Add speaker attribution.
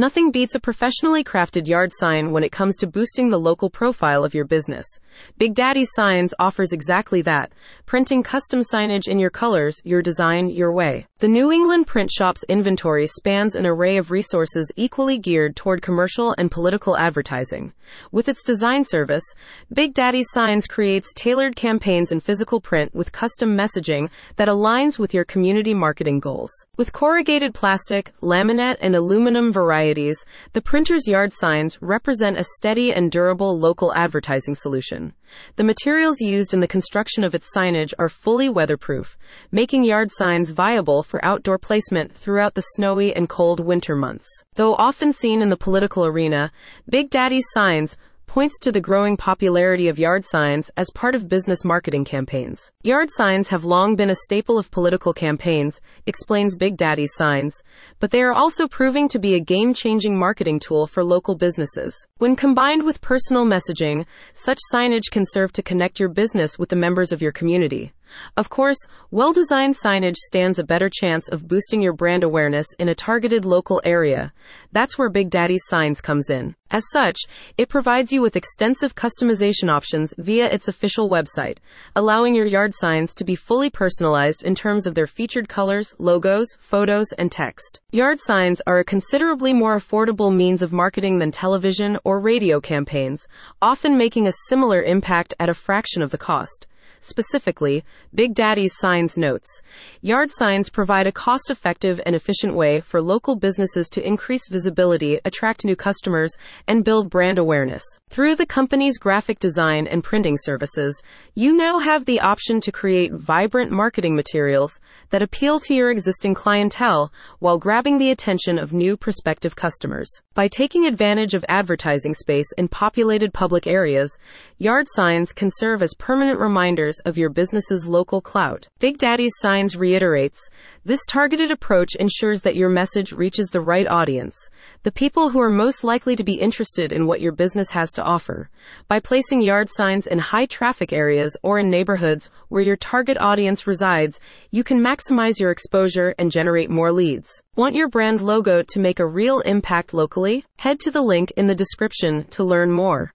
Speaker 1: Nothing beats a professionally crafted yard sign when it comes to boosting the local profile of your business. Big Daddy's Signs offers exactly that, printing custom signage in your colors, your design, your way. The New England Print Shop's inventory spans an array of resources equally geared toward commercial and political advertising. With its design service, Big Daddy's Signs creates tailored campaigns in physical print with custom messaging that aligns with your community marketing goals. With corrugated plastic, laminate, and aluminum varieties, the printer's yard signs represent a steady and durable local advertising solution. The materials used in the construction of its signage are fully weatherproof, making yard signs viable for outdoor placement throughout the snowy and cold winter months. Though often seen in the political arena, Big Daddy's signs points to the growing popularity of yard signs as part of business marketing campaigns. Yard signs have long been a staple of political campaigns, explains Big Daddy's Signs, but they are also proving to be a game changing marketing tool for local businesses. When combined with personal messaging, such signage can serve to connect your business with the members of your community. Of course, well designed signage stands a better chance of boosting your brand awareness in a targeted local area. That's where Big Daddy's Signs comes in. As such, it provides you with extensive customization options via its official website, allowing your yard signs to be fully personalized in terms of their featured colors, logos, photos, and text. Yard signs are a considerably more affordable means of marketing than television or radio campaigns, often making a similar impact at a fraction of the cost. Specifically, Big Daddy's Signs notes Yard signs provide a cost effective and efficient way for local businesses to increase visibility, attract new customers, and build brand awareness. Through the company's graphic design and printing services, you now have the option to create vibrant marketing materials that appeal to your existing clientele while grabbing the attention of new prospective customers. By taking advantage of advertising space in populated public areas, yard signs can serve as permanent reminders of your business's local clout. Big Daddy's Signs reiterates this targeted approach ensures that your message reaches the right audience, the people who are most likely to be interested in what your business has to offer. By placing yard signs in high traffic areas or in neighborhoods where your target audience resides, you can maximize your exposure and generate more leads. Want your brand logo to make a real impact locally? Head to the link in the description to learn more.